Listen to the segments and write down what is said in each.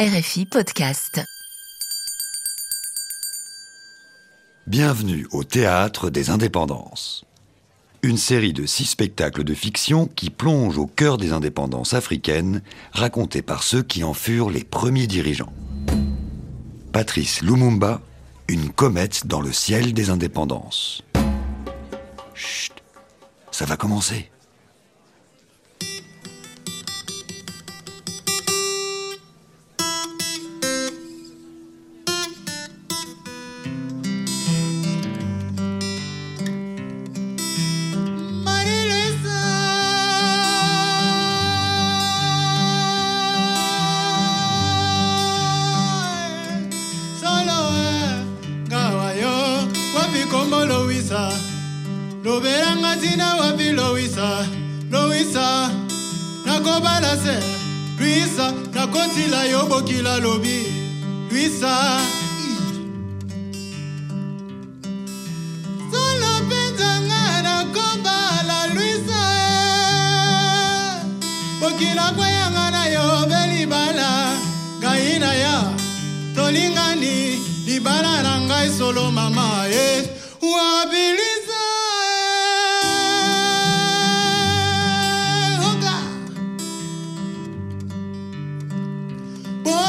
RFI Podcast. Bienvenue au Théâtre des Indépendances. Une série de six spectacles de fiction qui plongent au cœur des indépendances africaines, racontés par ceux qui en furent les premiers dirigeants. Patrice Lumumba, une comète dans le ciel des indépendances. Chut, ça va commencer.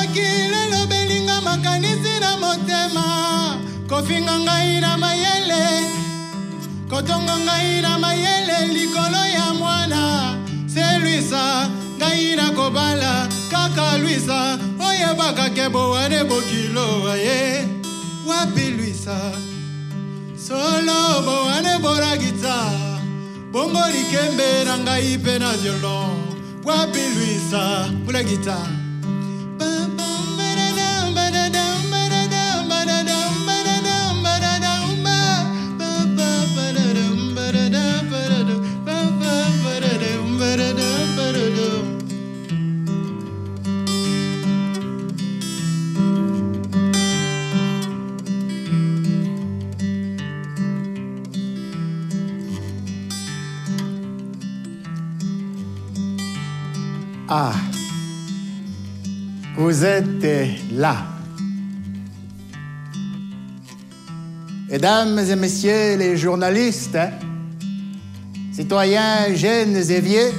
Bokile lobelinga makanisi na motema. Kofinga ngai na mayele. Kotonga ngai na mayele likolo ya mwana. Se lwisa ngai na kobala. Kaka lwisa oyebaka ke bowane bokilo aye wapi lwisa solo bowane boragita. Bongo likembe na ngai mpe na violon. Wapi lwisa mpula Mesdames et messieurs les journalistes, citoyens jeunes et vieux,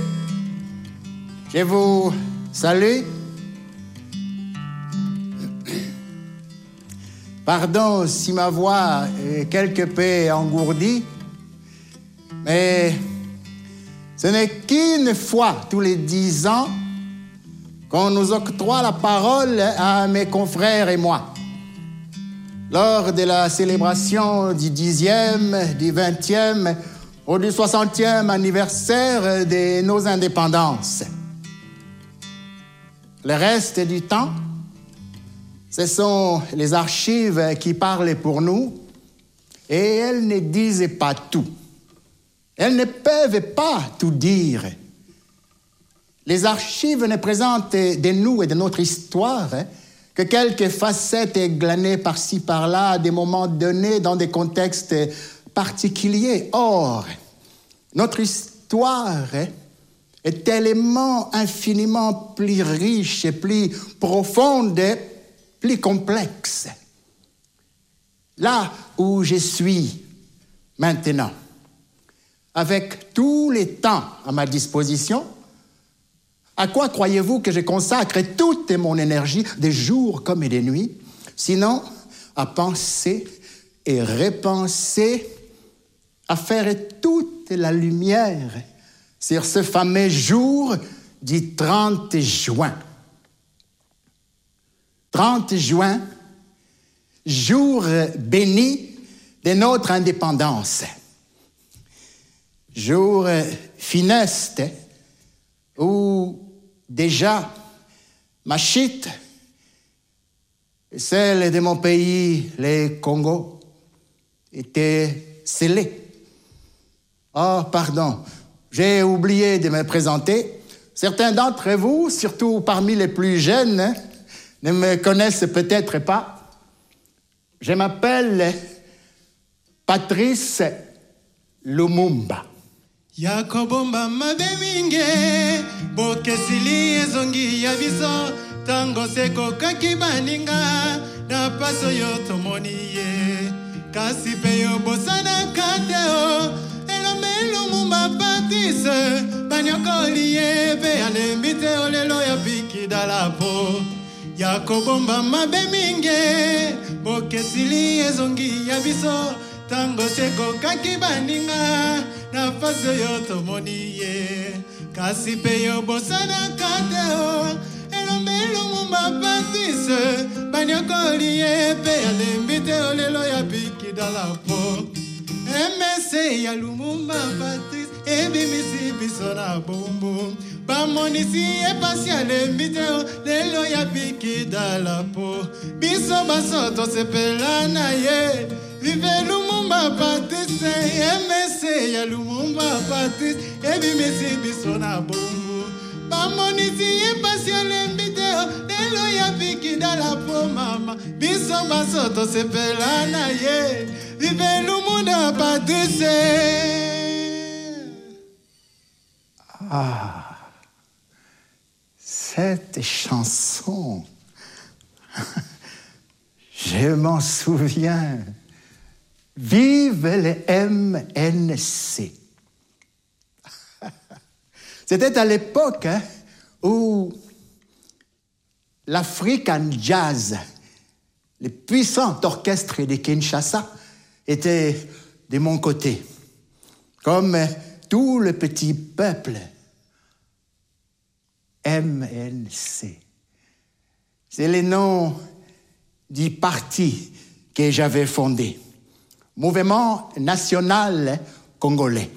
je vous salue. Pardon si ma voix est quelque peu engourdie, mais ce n'est qu'une fois tous les dix ans qu'on nous octroie la parole à mes confrères et moi. Lors de la célébration du dixième, du vingtième ou du soixantième anniversaire de nos indépendances. Le reste du temps, ce sont les archives qui parlent pour nous et elles ne disent pas tout. Elles ne peuvent pas tout dire. Les archives ne présentent de nous et de notre histoire que quelques facettes glanées par-ci par-là à des moments donnés dans des contextes particuliers. Or, notre histoire est tellement infiniment plus riche, plus profonde, plus complexe. Là où je suis maintenant, avec tous les temps à ma disposition, à quoi croyez-vous que je consacre toute mon énergie, des jours comme des nuits, sinon à penser et repenser, à faire toute la lumière sur ce fameux jour du 30 juin. 30 juin, jour béni de notre indépendance. Jour funeste déjà ma chute, celle de mon pays, le Congo, était scellée. Oh, pardon, j'ai oublié de me présenter. Certains d'entre vous, surtout parmi les plus jeunes, ne me connaissent peut-être pas. Je m'appelle Patrice Lumumba. Yakobomba mabe mingi bokesili ezongi ya biso. Ntango sekokaki baninga na pasi oyo tomoni ye. Kasi mpe yo bosanaka te o elombe patise banyokoli ye mpe alembi te o lelo ya pikidala po ya kobomba mabe mingi bokesili ezongi ya biso ntango sekokaki baninga na pasi oyo tomoni ye. Kasi mpe yo bosanaka te o elombe lumumba patise banyokoli ye mpe alembi te lelo ya pikidala po. Emese ya lumumba patrise ebimisi biso na bombo bamonisi ye pasi alembi te lelo ya pikidala po. Biso baso tosepela na ye vive lumumba patrise emese ya lumumba patrise ebimisi biso na bombo bamonisi ye pasi alembi te lelo ya pikidala po mama. Biso baso tosepela na ye. Vive lumumba patrise Cette chanson, je m'en souviens. Vive le MNC. C'était à l'époque hein, où l'African Jazz, le puissant orchestre de Kinshasa, était de mon côté, comme tout le petit peuple. MNC. C'est le nom du parti que j'avais fondé. Mouvement national congolais.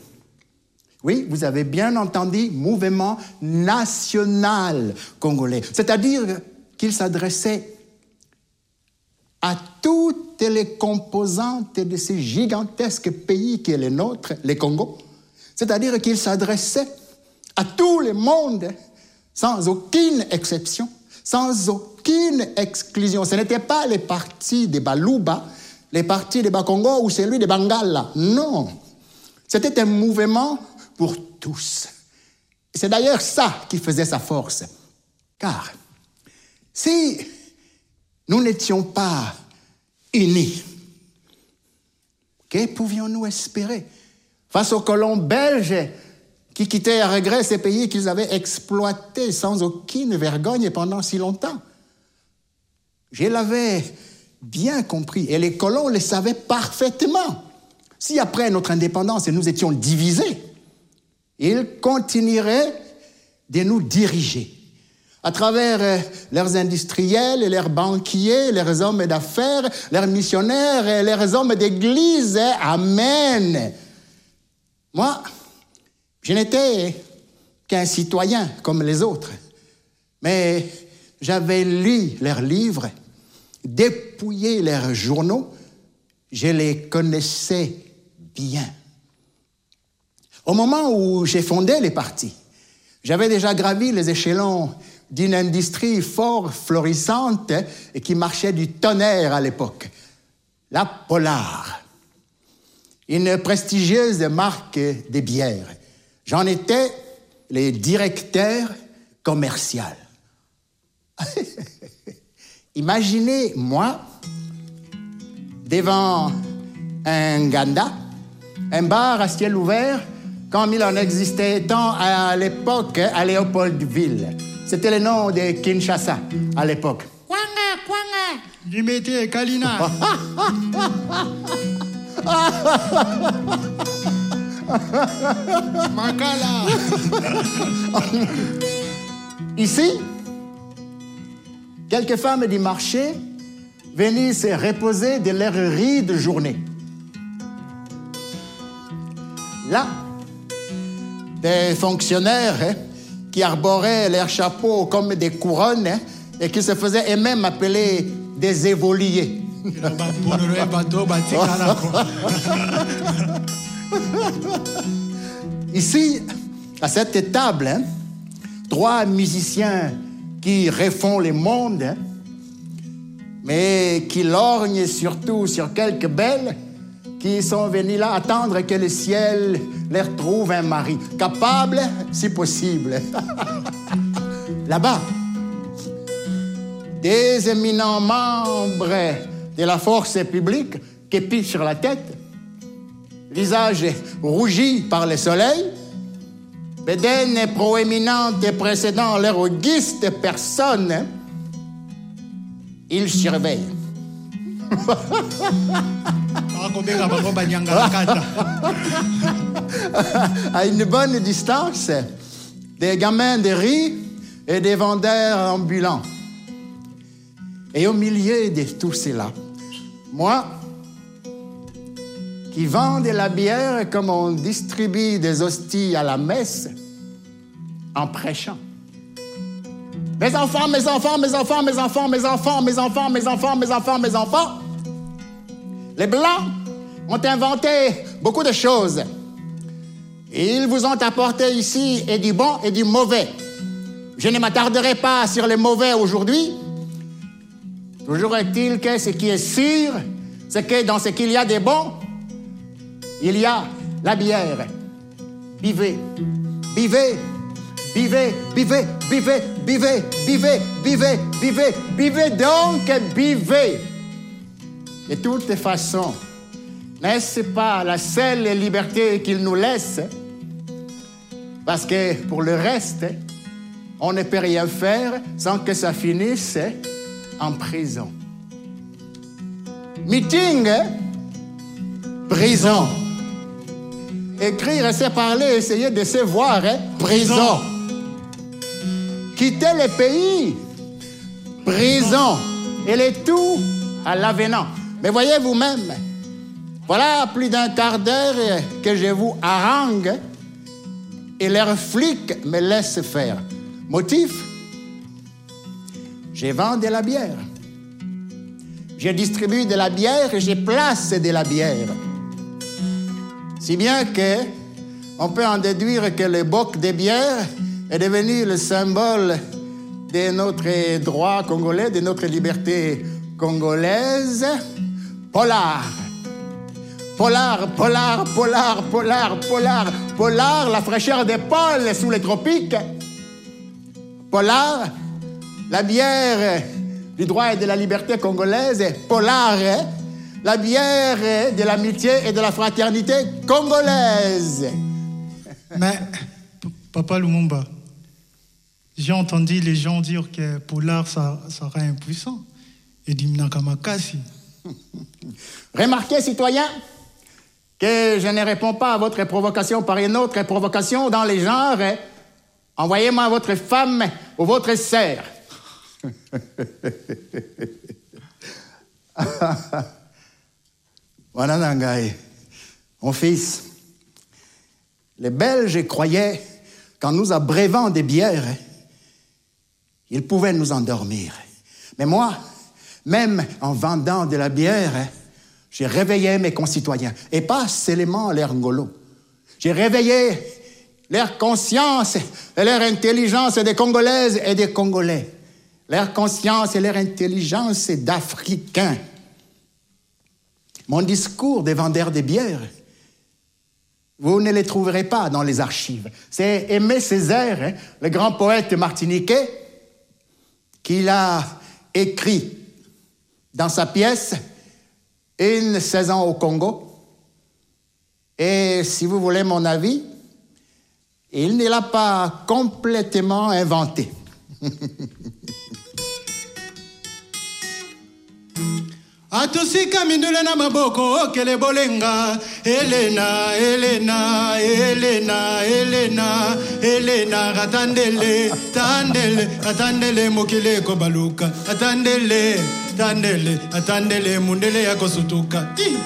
Oui, vous avez bien entendu, mouvement national congolais. C'est-à-dire qu'il s'adressait à toutes les composantes de ce gigantesque pays qui est le nôtre, le Congo. C'est-à-dire qu'il s'adressait à tout le monde sans aucune exception, sans aucune exclusion. Ce n'était pas les partis de Baluba, les partis de Bakongo ou celui de Bangala. Non. C'était un mouvement pour tous. C'est d'ailleurs ça qui faisait sa force. Car si nous n'étions pas unis, que pouvions-nous espérer face aux colons belges qui quittaient à regret ces pays qu'ils avaient exploités sans aucune vergogne pendant si longtemps? Je l'avais bien compris et les colons le savaient parfaitement. Si après notre indépendance nous étions divisés, ils continueraient de nous diriger à travers euh, leurs industriels, leurs banquiers, leurs hommes d'affaires, leurs missionnaires et leurs hommes d'église. Amen. Moi, je n'étais qu'un citoyen comme les autres, mais j'avais lu leurs livres, dépouillé leurs journaux, je les connaissais bien. Au moment où j'ai fondé les partis, j'avais déjà gravi les échelons d'une industrie fort florissante et qui marchait du tonnerre à l'époque, la Polar, une prestigieuse marque de bières. J'en étais le directeur commercial. Imaginez, moi, devant un ganda, un bar à ciel ouvert, comme il en existait tant à l'époque à Léopoldville. C'était le nom de Kinshasa à l'époque. Kwanga, kwanga. Dimete Kalina. Makala. Ici, quelques femmes du marché venaient se reposer de leur ride journée. Là, des fonctionnaires hein, qui arboraient leurs chapeaux comme des couronnes hein, et qui se faisaient eux-mêmes appeler des évoliers. Ici, à cette table, hein, trois musiciens qui refont le monde, hein, mais qui lorgnent surtout sur quelques belles qui sont venus là attendre que le ciel leur trouve un mari, capable, si possible. Là-bas, des éminents membres de la force publique qui pissent sur la tête, visage rougi par le soleil, bedaine proéminente précédant leur auguste personne, banyanga kata à une bonne distance, des gamins de riz et des vendeurs ambulants. Et au milieu de tout cela, moi, qui vends de la bière comme on distribue des hosties à la messe, en prêchant. Mes enfants, mes enfants, mes enfants, mes enfants, mes enfants, mes enfants, mes enfants, mes enfants, mes enfants. Les Blancs ont inventé beaucoup de choses. Ils vous ont apporté ici et du bon et du mauvais. Je ne m'attarderai pas sur les mauvais aujourd'hui. Toujours est-il que ce qui est sûr, c'est que dans ce qu'il y a de bon, il y a la bière. Buvez, buvez, buvez, buvez, buvez, buvez, buvez, buvez, buvez, buvez donc, buvez. De toutes façons, n'est-ce pas la seule liberté qu'il nous laisse Parce que pour le reste, on ne peut rien faire sans que ça finisse en prison. Meeting, prison. Écrire, c'est parler, essayer de se voir, hein? prison. Quitter le pays, prison. Et le tout à l'avenant. Mais voyez vous-même, voilà plus d'un quart d'heure que je vous harangue et leurs flics me laissent faire. Motif Je vends de la bière. Je distribue de la bière et je place de la bière. Si bien que on peut en déduire que le boc de bière est devenu le symbole de notre droit congolais, de notre liberté congolaise. Polar. Polar, polar, polar, polar, polar, polar, la fraîcheur des pôles sous les tropiques. Polar, la bière du droit et de la liberté congolaise. Polar, la bière de l'amitié et de la fraternité congolaise. mais papa lumumba j'ai entendu les gens dire que polar ça, ça rend impuissant ediminaka makasi Remarquez, citoyens, que je ne réponds pas à votre provocation par une autre provocation dans les genres. Envoyez-moi votre femme ou votre sœur. Nangaï, mon fils. Les Belges croyaient qu'en nous abrévant des bières, ils pouvaient nous endormir. Mais moi, même en vendant de la bière, j'ai réveillé mes concitoyens. Et pas seulement leur ngolo. J'ai réveillé leur conscience et leur intelligence des Congolaises et des Congolais. Leur conscience et leur intelligence d'Africains. Mon discours des vendeurs de bière, vous ne les trouverez pas dans les archives. C'est Aimé Césaire, hein, le grand poète martiniquais, qui l'a écrit dans sa pièce Une saison au Congo. Et si vous voulez mon avis, il ne l'a pas complètement inventé. atosika mindule na maboko okele bolenga. Elena elena elena elena elena atandele tandele atandele mokili ekobaluka atandele tandele atandele mundele ya kosutuka. Ih!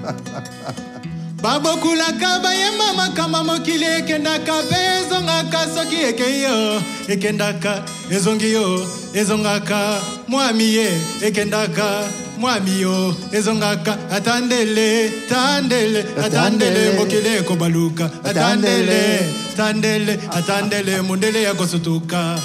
babokulaka bayemba makama mokili ekendaka mpe ezongaka soki ekei yo ekendaka ezongi yo ezongaka mwami ye ekendaka mwami yo ezongaka atandele tandele atandele mokili ekobaluka atandele tandele atandele mundele ya kosutuka.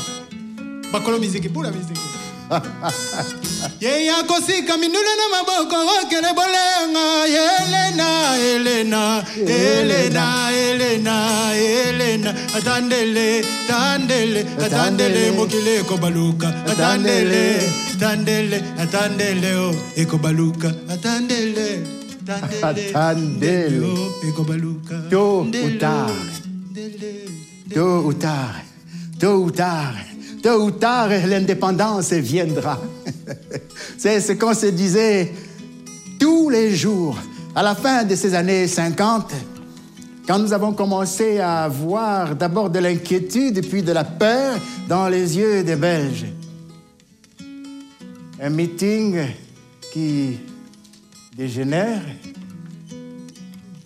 Bakolo miziki pula miziki ye ya kosika minula na maboko okele bolenga elena elena elena elena elena atandele tandele atandele mokili ekobaluka atandele tandele atandele o oh, ekobaluka atandele tandele Atandele. ekobaluka Tôt ou tard. Tôt ou tard, tôt ou tard, tôt ou tard, l'indépendance viendra. C'est ce qu'on se disait tous les jours à la fin de ces années 50, quand nous avons commencé à voir d'abord de l'inquiétude puis de la peur dans les yeux des Belges. Un meeting qui dégénère,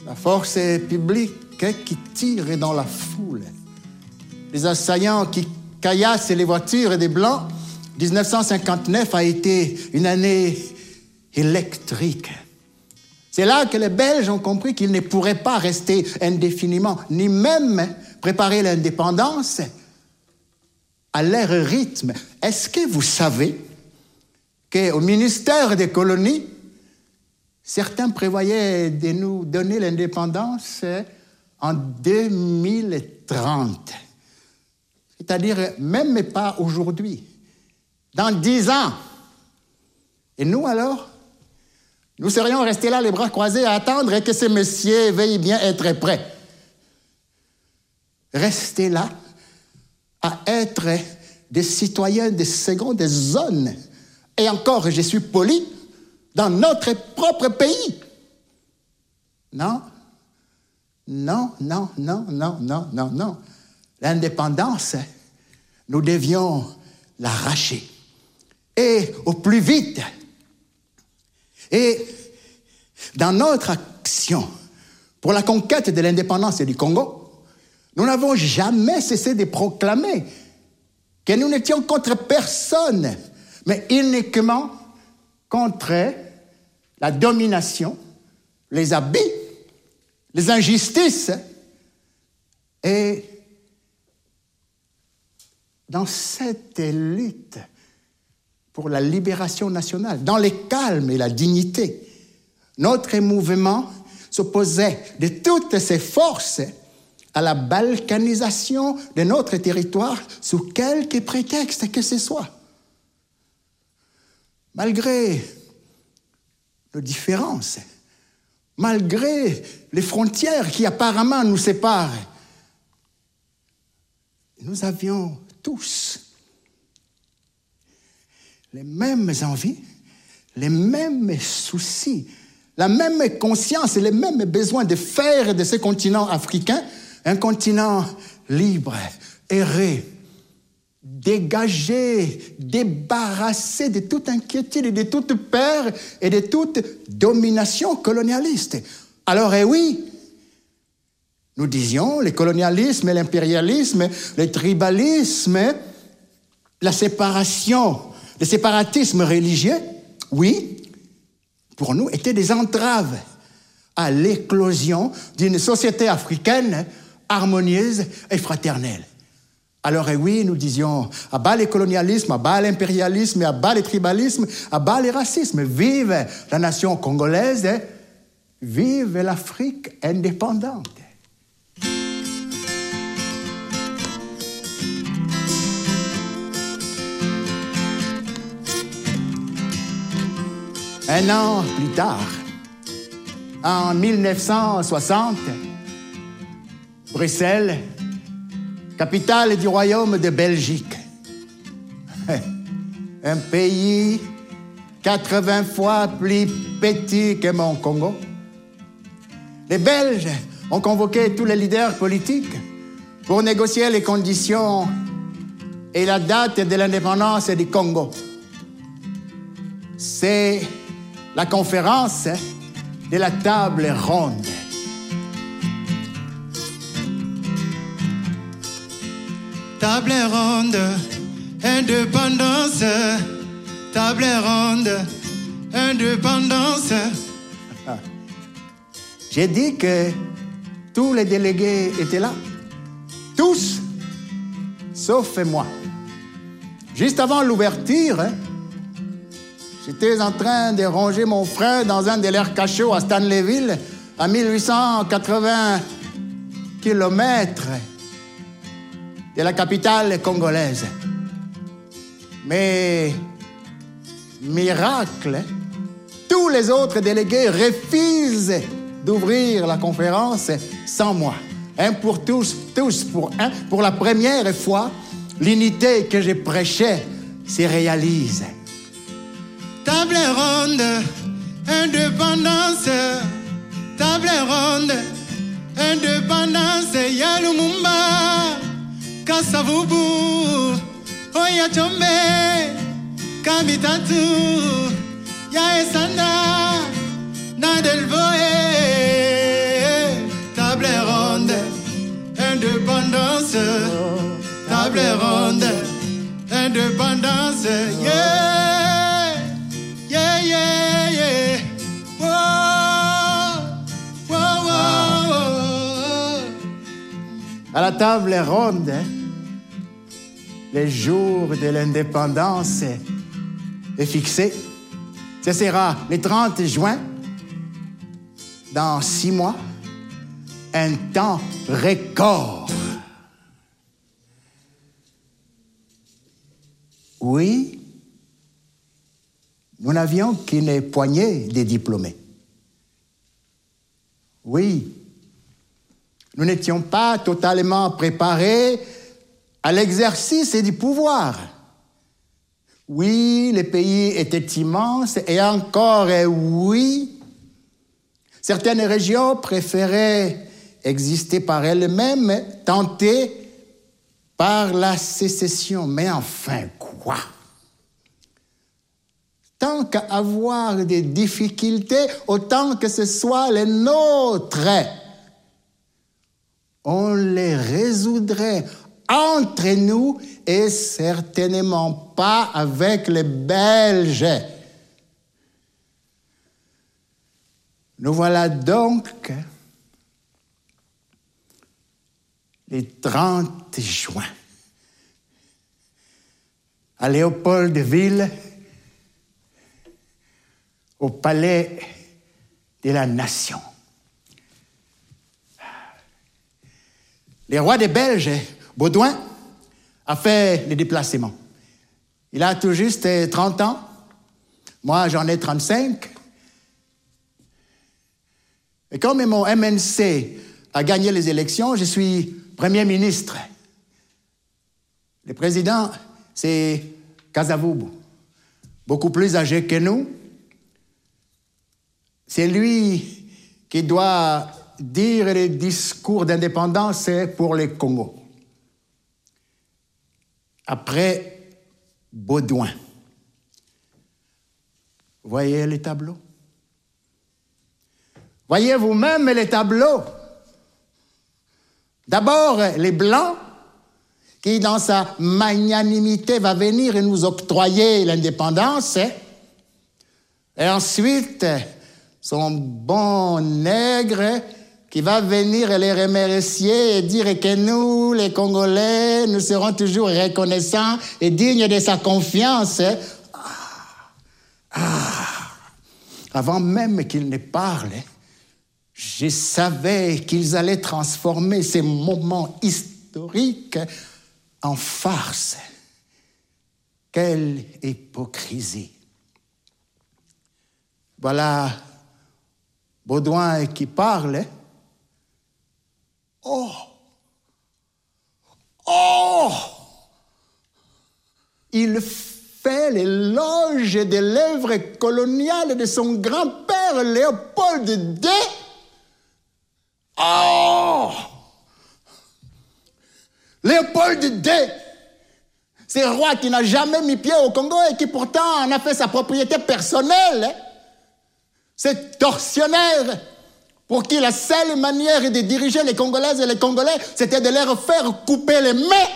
la force publique qui tire dans la foule, les assaillants qui caillassent les voitures des Blancs. 1959 a été une année électrique. C'est là que les Belges ont compris qu'ils ne pourraient pas rester indéfiniment, ni même préparer l'indépendance à leur rythme. Est-ce que vous savez qu'au ministère des colonies, certains prévoyaient de nous donner l'indépendance en 2030 C'est-à-dire même pas aujourd'hui, dans dix ans. Et nous alors? Nous serions restés là, les bras croisés, à attendre que ces messieurs veuillent bien être prêts. Rester là, à être des citoyens de seconde zone. Et encore, je suis poli, dans notre propre pays. Non, non, non, non, non, non, non, non. L'indépendance, nous devions l'arracher. Et au plus vite. Et dans notre action pour la conquête de l'indépendance du Congo, nous n'avons jamais cessé de proclamer que nous n'étions contre personne, mais uniquement contre la domination, les abus, les injustices. Et dans cette lutte, pour la libération nationale, dans le calme et la dignité. Notre mouvement s'opposait de toutes ses forces à la balkanisation de notre territoire sous quelque prétexte que ce soit. Malgré nos différences, malgré les frontières qui apparemment nous séparent, nous avions tous les mêmes envies, les mêmes soucis, la même conscience et les mêmes besoins de faire de ce continent africain un continent libre, erré, dégagé, débarrassé de toute inquiétude et de toute peur et de toute domination colonialiste. Alors, eh oui, nous disions le colonialisme, l'impérialisme, le tribalisme, la séparation le séparatisme religieux, oui, pour nous, était des entraves à l'éclosion d'une société africaine harmonieuse et fraternelle. Alors, et oui, nous disions, à bas le colonialisme, à bas l'impérialisme, à bas le tribalisme, à bas le racisme. Vive la nation congolaise, vive l'Afrique indépendante. Un an plus tard, en 1960, Bruxelles, capitale du royaume de Belgique, un pays 80 fois plus petit que mon Congo. Les Belges ont convoqué tous les leaders politiques pour négocier les conditions et la date de l'indépendance du Congo. La conférence de la table ronde. Table ronde, indépendance. Table ronde, indépendance. J'ai dit que tous les délégués étaient là. Tous, sauf moi. juste avant l'ouverture, hein, j'étais en train de ranger mon frère dans un de leurs cachots à Stanleyville, à 1880 kilomètres de la capitale congolaise. Mais, miracle, tous les autres délégués refusent d'ouvrir la conférence sans moi. Un pour tous, tous pour un. Pour la première fois, l'unité que je prêchais se réalise. Table ronde, indépendance. Table ronde, indépendance. Ya Lumumba, Kasavubu, Oya Chombe, Kamitatu, Ya Esanda, Nadelvoe. Table ronde, indépendance. Table ronde, indépendance. Yeah, table ronde, hein, le jour de l'indépendance est fixé. Ce sera le 30 juin, dans six mois, un temps record. Oui, nous n'avions qu'une poignée de diplômés. Oui, nous n'étions pas totalement préparés à l'exercice du pouvoir. Oui, le pays était immense et encore euh, oui, certaines régions préféraient exister par elles-mêmes, tentées par la sécession. Mais enfin, quoi? Tant qu'à avoir des difficultés, autant que ce soit les nôtres, on les résoudrait entre nous et certainement pas avec les Belges. Nous voilà donc le 30 juin à Léopoldville, au palais de la nation. Le roi des Belges, Baudouin, a fait le déplacement. Il a tout juste 30 ans. Moi, j'en ai 35. Et comme mon MNC a gagné les élections, je suis Premier ministre. Le président, c'est Kazavubu, beaucoup plus âgé que nous. C'est lui qui doit dire les discours d'indépendance pour le Congo. Après Baudouin. Voyez les tableaux? Voyez vous-même les tableaux? D'abord, les Blancs, qui dans sa magnanimité va venir et nous octroyer l'indépendance. Et ensuite, son bon nègre qui va venir les remercier et dire que nous, les Congolais, nous serons toujours reconnaissants et dignes de sa confiance. Ah, avant même qu'il ne parle, je savais qu'ils allaient transformer ces moments historiques en farce. Quelle hypocrisie. Voilà Baudouin qui parle. Oh Oh Il fait l'éloge des lèvres coloniales de son grand-père Léopold II. Oh Léopold II, c'est un roi qui n'a jamais mis pied au Congo et qui pourtant en a fait sa propriété personnelle. C'est tortionnaire pour qui la seule manière de diriger les Congolaises et les Congolais, c'était de leur faire couper les mains.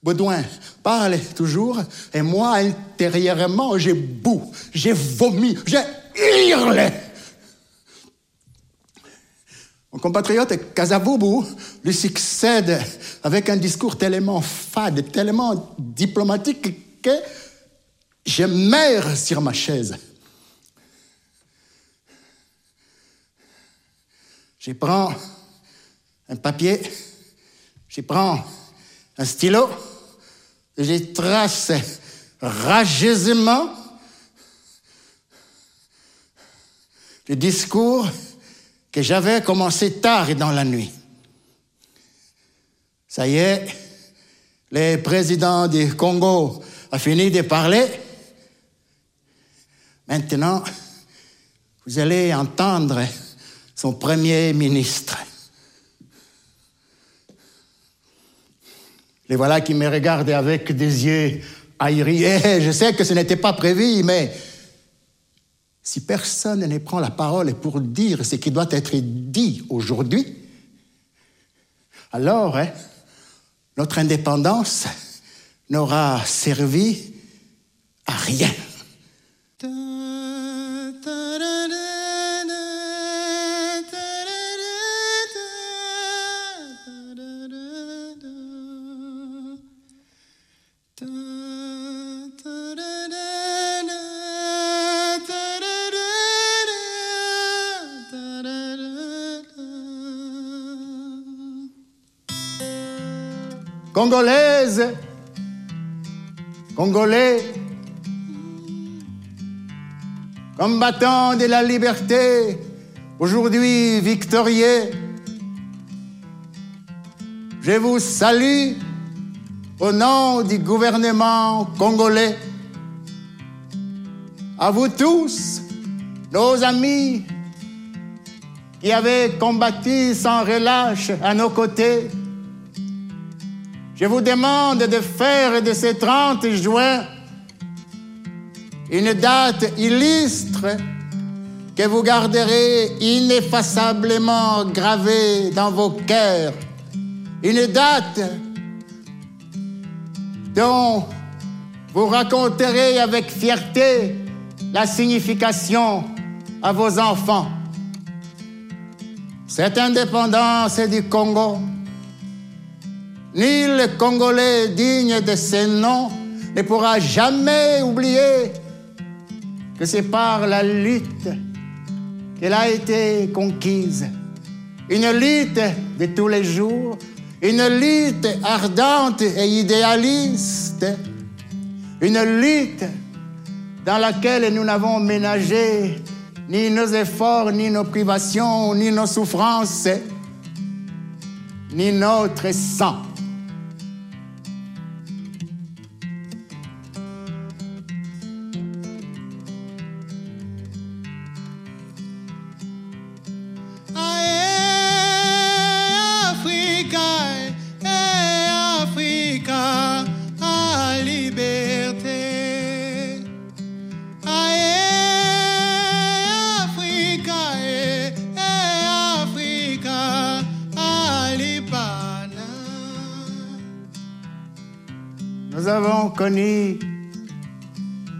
Baudouin parle toujours, et moi, intérieurement, j'ai boue, j'ai vomi, j'ai hurlé. Mon compatriote Kazaboubou lui succède avec un discours tellement fade, tellement diplomatique que je meurs sur ma chaise. Je prends un papier, je prends un stylo, je trace rageusement le discours que j'avais commencé tard dans la nuit. Ça y est, le président du Congo a fini de parler. Maintenant, vous allez entendre son premier ministre. Les voilà qui me regardent avec des yeux ahuris. Eh, je sais que ce n'était pas prévu, mais si personne ne prend la parole pour dire ce qui doit être dit aujourd'hui, alors hein, notre indépendance n'aura servi à rien. Congolaises, Congolais, combattants de la liberté, aujourd'hui victorieux, je vous salue au nom du gouvernement congolais. À vous tous, nos amis qui avez combattu sans relâche à nos côtés, je vous demande de faire de ce 30 juin une date illustre que vous garderez ineffaçablement gravée dans vos cœurs. Une date dont vous raconterez avec fierté la signification à vos enfants. Cette indépendance du Congo ni Congolais digne de ce nom ne pourra jamais oublier que c'est par la lutte qu'elle a été conquise. Une lutte de tous les jours, une lutte ardente et idéaliste, une lutte dans laquelle nous n'avons ménagé ni nos efforts, ni nos privations, ni nos souffrances, ni notre sang.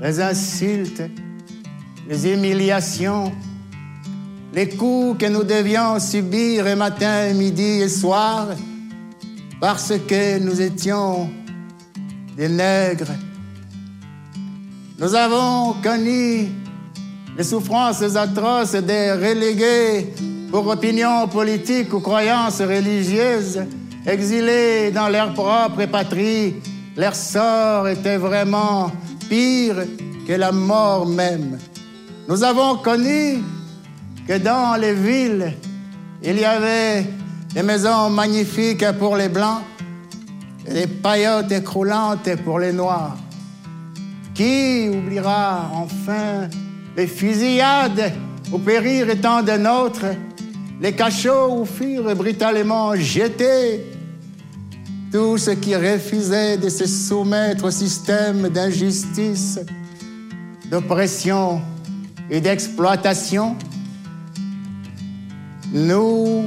Les insultes, les humiliations, les coups que nous devions subir matin, midi et soir parce que nous étions des nègres. Nous avons connu les souffrances atroces des relégués pour opinions politiques ou croyances religieuses, exilés dans leur propre patrie leur sort était vraiment pire que la mort même. Nous avons connu que dans les villes, il y avait des maisons magnifiques pour les blancs et des paillotes écroulantes pour les noirs. Qui oubliera enfin les fusillades où périrent tant de nôtres, les cachots où furent brutalement jetés tous ceux qui refusaient de se soumettre au système d'injustice, d'oppression et d'exploitation, nous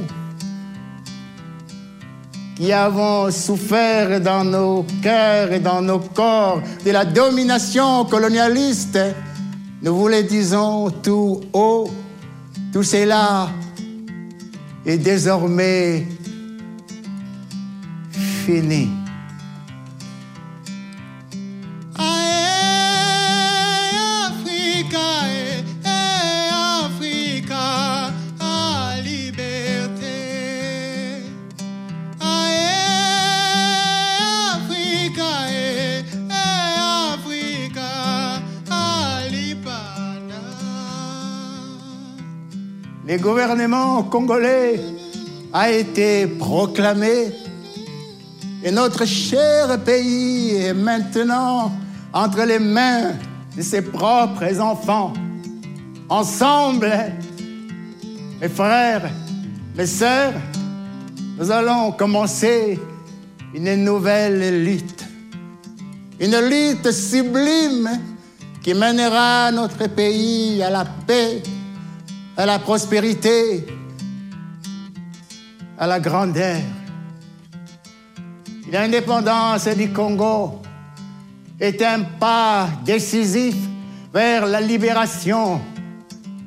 qui avons souffert dans nos cœurs et dans nos corps de la domination colonialiste, nous vous le disons tout haut, tout cela est désormais Le gouvernement congolais a été proclamé et notre cher pays est maintenant entre les mains de ses propres enfants. Ensemble, mes frères, mes sœurs, nous allons commencer une nouvelle lutte. Une lutte sublime qui mènera notre pays à la paix, à la prospérité, à la grandeur. L'indépendance du Congo est un pas décisif vers la libération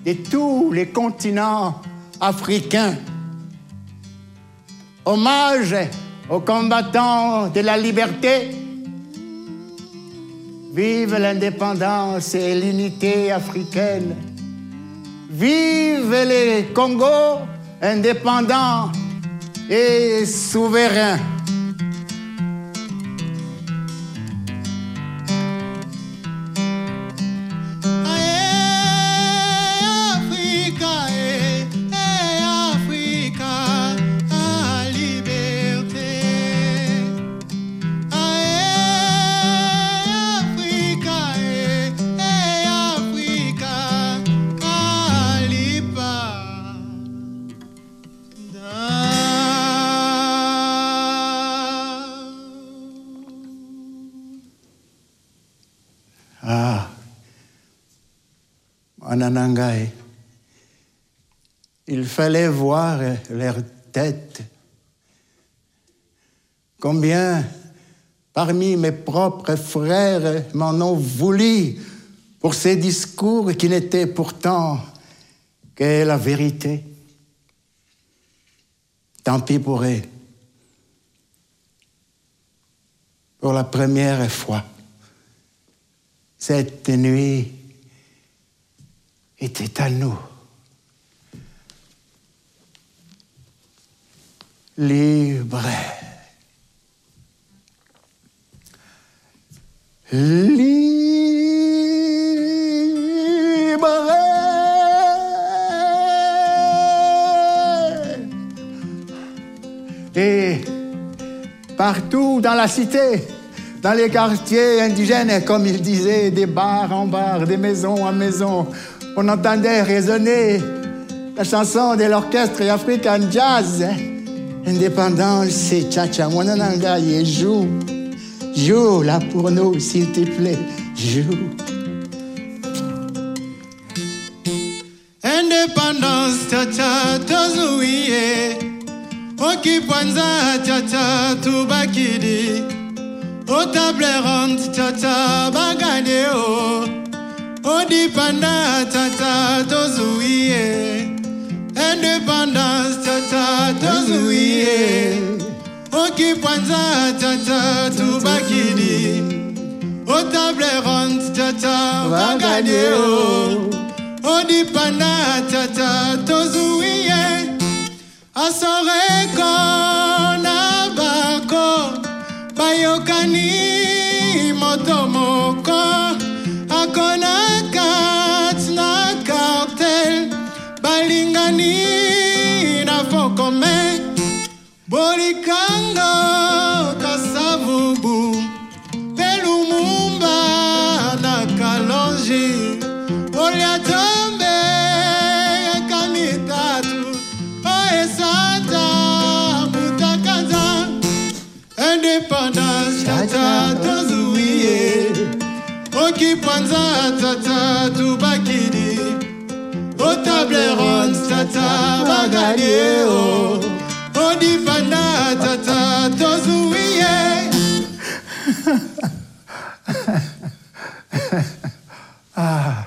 de tous les continents africains. Hommage aux combattants de la liberté. Vive l'indépendance et l'unité africaine. Vive les Congos indépendants et souverains. Il fallait voir leurs têtes. Combien parmi mes propres frères m'en ont voulu pour ces discours qui n'étaient pourtant que la vérité. Tant pis pour eux. Pour la première fois. Cette nuit était à nous. Libre. Libre. Et partout dans la cité, dans les quartiers indigènes, comme il disait, des bars en bar, des maisons en maison, on entendait résonner la chanson de l'orchestre African Jazz. Indépendance, c'est Tcha Monananga et joue. Joue là pour nous, s'il te plaît. Joue. Independence tata tozuie Okipwanza tata tubakidi O table ronde tata bagade o Odipanda tata tozuie. Independence tata tozuie. Okipwanza tata tubakidi. O table ronde tata bagade o. Odipanda tata tozuie. Asoreko na bako. Bayokani moto moko. Akona balingani na fokome? Bolikando kasavubu pelumumba na kalonji. Oliatombe kamitatu oesata mutakaza independance tata tozuie. Okipwanza tata tubakidi tata bagadie o odifanda tata tozuie.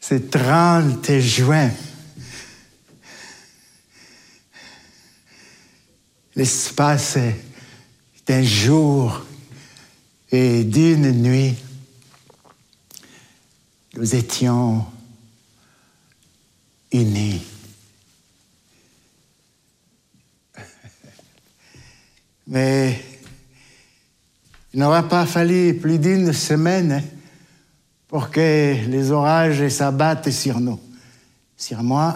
Ce 30 juin, l'espace d'un jour et d'une nuit, nous étions unis. Mais il n'aura pas fallu plus d'une semaine pour que les orages s'abattent sur nous, sur moi,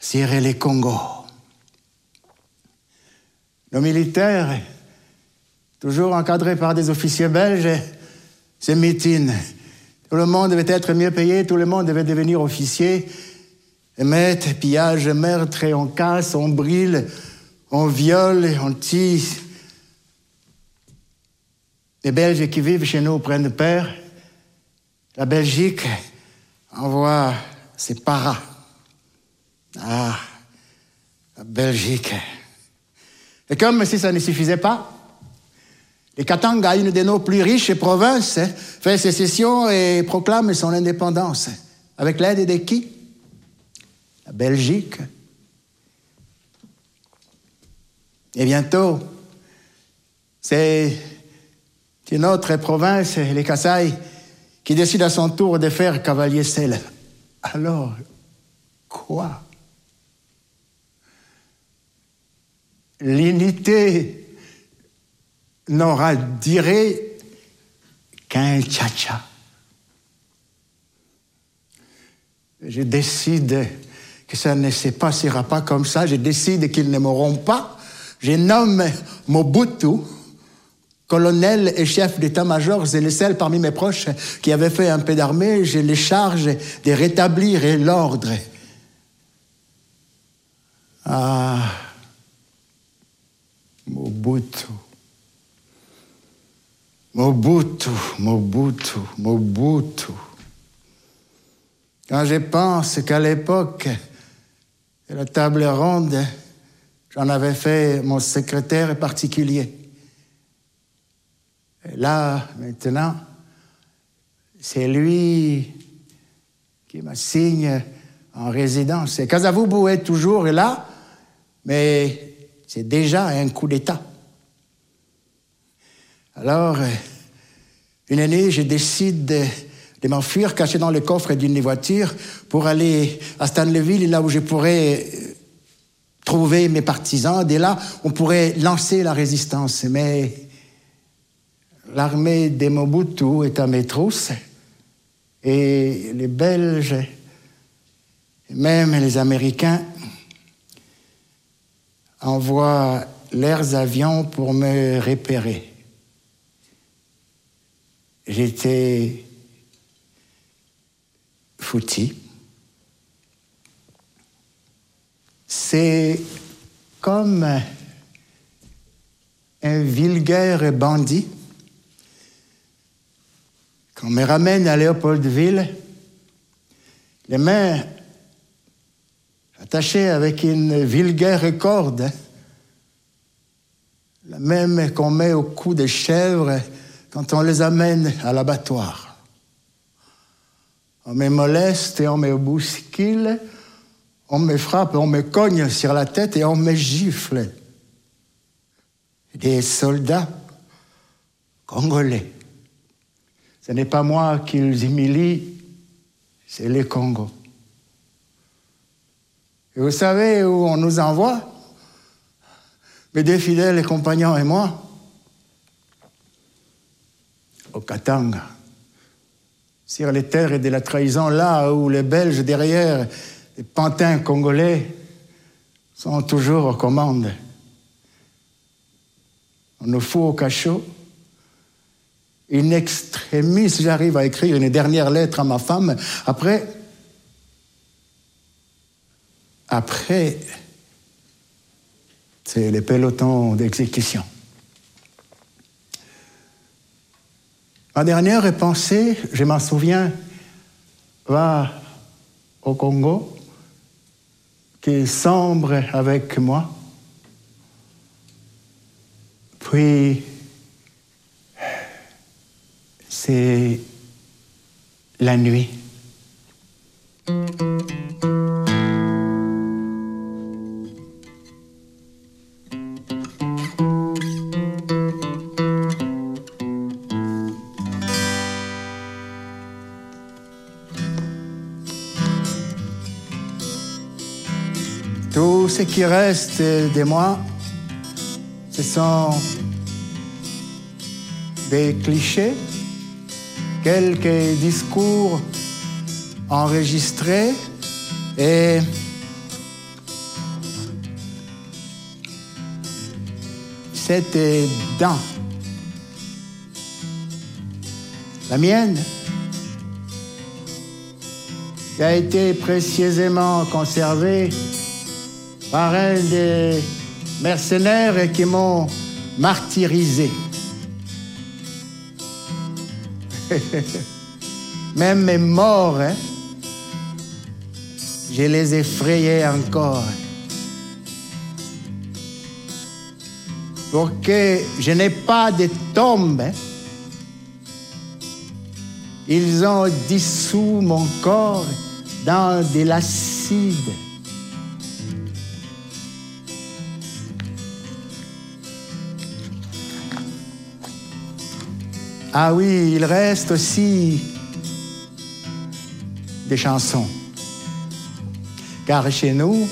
sur les Congos. Nos militaires, toujours encadrés par des officiers belges, se mutinent. Tout le monde devait être mieux payé, tout le monde devait devenir officier. Émettre, pillage, meurtre, et on casse, on brille, on viole, on tisse. Les Belges qui vivent chez nous prennent peur. La Belgique envoie ses paras. Ah, la Belgique. Et comme si ça ne suffisait pas, les Katanga, une de nos plus riches provinces, fait sécession et proclame son indépendance. Avec l'aide de qui? La Belgique. Et bientôt, c'est une autre province, les Kassai, qui décide à son tour de faire cavalier seul. Alors, quoi? L'unité n'aura duré qu'un tcha-tcha. Je décide que ça ne se passera pas comme ça. Je décide qu'ils ne mourront pas. Je nomme Mobutu colonel et chef d'état-major, c'est le seul parmi mes proches qui avait fait un peu d'armée. Je les charge de rétablir l'ordre. Ah, Mobutu. Mobutu, Mobutu, Mobutu. Quand je pense qu'à l'époque de la table ronde, j'en avais fait mon secrétaire particulier. Et là, maintenant, c'est lui qui m'assigne en résidence. Et Kazavubu est toujours là, mais c'est déjà un coup d'État. Alors, une année, je décide de, m'enfuir, caché dans le coffre d'une voiture, pour aller à Stanleyville, là où je pourrais trouver mes partisans. Dès là, on pourrait lancer la résistance. Mais l'armée des Mobutu est à mes trousses, et les Belges, même les Américains, envoient leurs avions pour me repérer. J'étais foutu. C'est comme un vulgaire bandit qu'on me ramène à Léopoldville, les mains attachées avec une vulgaire corde, la même qu'on met au cou des chèvres quand on les amène à l'abattoir. On me moleste et on me bouscule, on me frappe, on me cogne sur la tête et on me gifle. Des soldats congolais. Ce n'est pas moi qu'ils humilient, c'est les Congo. Et vous savez où on nous envoie? Mes deux fidèles compagnons et moi Au Katanga, sur les terres de la trahison, là où les Belges derrière, les pantins congolais, sont toujours aux commandes. On nous fout au cachot in extremis, j'arrive à écrire une dernière lettre à ma femme. Après, après, c'est les pelotons d'exécution. Ma dernière pensée, je m'en souviens, va au Congo, qui sombre avec moi. Puis c'est la nuit. Ce qui reste de moi, ce sont des clichés, quelques discours enregistrés et cette dent. La mienne qui a été précieusement conservée par un des mercenaires qui m'ont martyrisé. Même mes morts, hein, je les effrayais encore. Pour que je n'ai pas de tombe, hein, ils ont dissous mon corps dans de l'acide. Ah oui, il reste aussi des chansons. Car chez nous,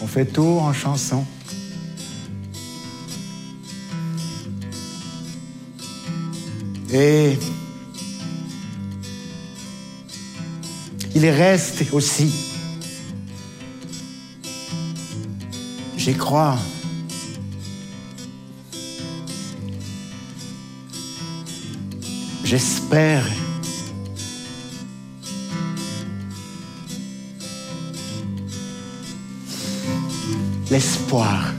on fait tout en chansons. Et il reste aussi, j'y crois, j'espère l'espoir.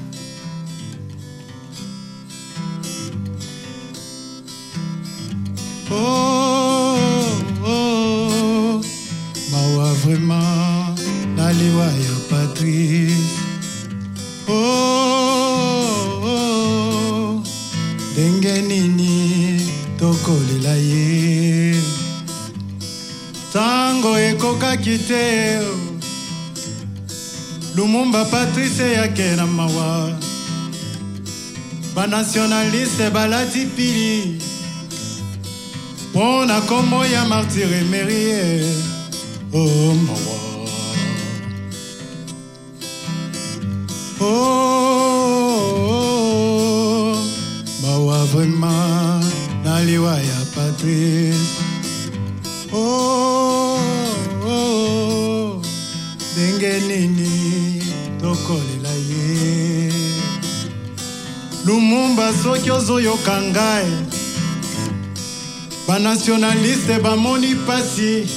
Patrice yake na mawa. Banationaliste balati pili mpo na nkombo ya martire merie oh, mawa lumumba soki ozoyoka ngai. Banationaliste bamoni pasi.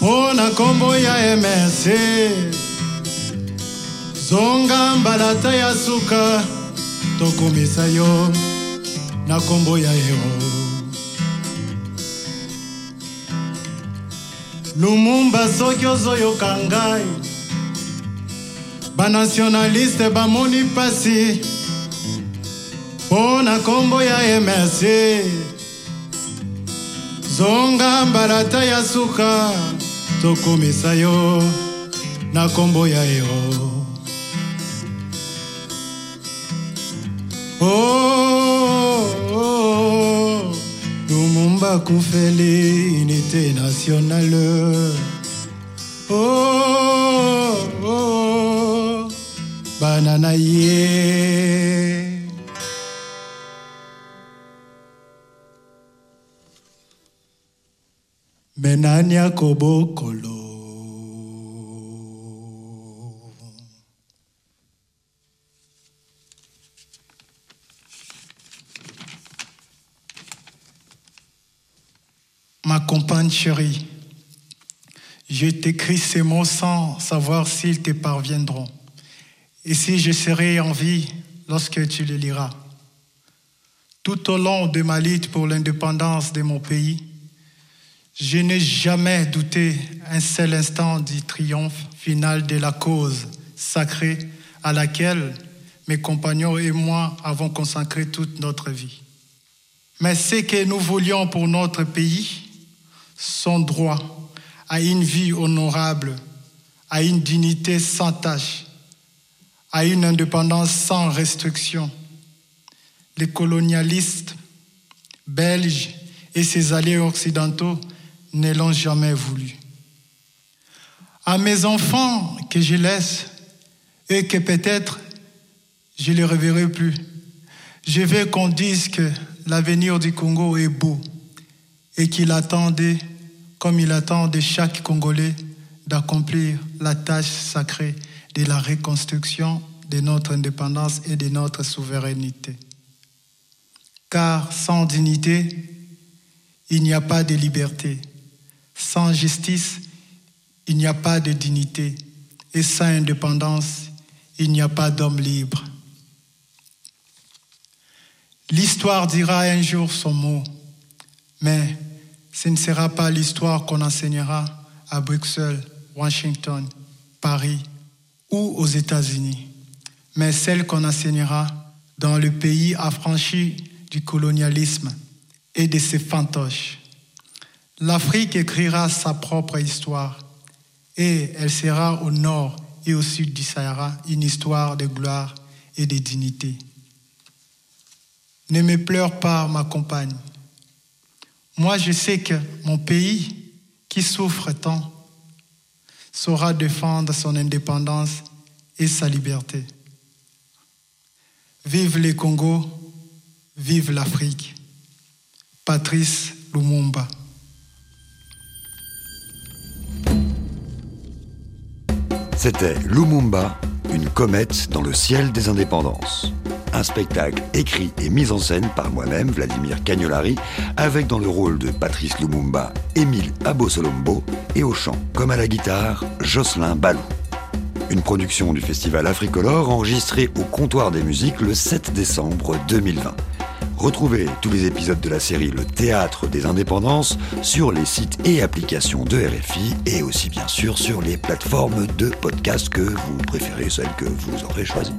Mpo na nkombo ya mrc zonga mbalata ya suka tokomisa yo na nkombo ya hero lumumba soki ozoyoka ngai. Banationaliste bamoni pasi mpo na nkombo ya mrc zonga mbalata ya suka tokomisa yo na nkombo ya hero oh, oh, oh, lumumba kufeli unité nationale oh, oh, oh, bana na ye Ma compagne chérie, je t'écris ces mots sans savoir s'ils te parviendront. Et si je serai en vie lorsque tu les liras. Tout au long de ma lutte pour l'indépendance de mon pays, je n'ai jamais douté un seul instant du triomphe final de la cause sacrée à laquelle mes compagnons et moi avons consacré toute notre vie. Mais ce que nous voulions pour notre pays, son droit à une vie honorable, à une dignité sans tâche, à une indépendance sans restriction. Les colonialistes belges et ses alliés occidentaux ne l'ont jamais voulu. À mes enfants que je laisse et que peut-être je ne les reverrai plus, je veux qu'on dise que l'avenir du Congo est beau et qu'il attendait, comme il attend de chaque Congolais, d'accomplir la tâche sacrée de la reconstruction de notre indépendance et de notre souveraineté. Car sans dignité, il n'y a pas de liberté. Sans justice, il n'y a pas de dignité. Et sans indépendance, il n'y a pas d'homme libre. L'histoire dira un jour son mot, mais ce ne sera pas l'histoire qu'on enseignera à Bruxelles, Washington, Paris ou aux États-Unis, mais celle qu'on enseignera dans le pays affranchi du colonialisme et de ses fantoches. L'Afrique écrira sa propre histoire et elle sera au nord et au sud du Sahara une histoire de gloire et de dignité. Ne me pleure pas, ma compagne. Moi, je sais que mon pays, qui souffre tant, saura défendre son indépendance et sa liberté. Vive les Congo, vive l'Afrique. Patrice Lumumba. C'était Lumumba, une comète dans le ciel des indépendances. Un spectacle écrit et mis en scène par moi-même, Vladimir Cagnolari, avec dans le rôle de Patrice Lumumba, Émile Abosolombo et au chant, comme à la guitare, Jocelyn Balou. Une production du Festival Africolor enregistrée au comptoir des musiques le 7 décembre 2020. Retrouvez tous les épisodes de la série Le Théâtre des Indépendances sur les sites et applications de RFI et aussi bien sûr sur les plateformes de podcast que vous préférez, celles que vous aurez choisies.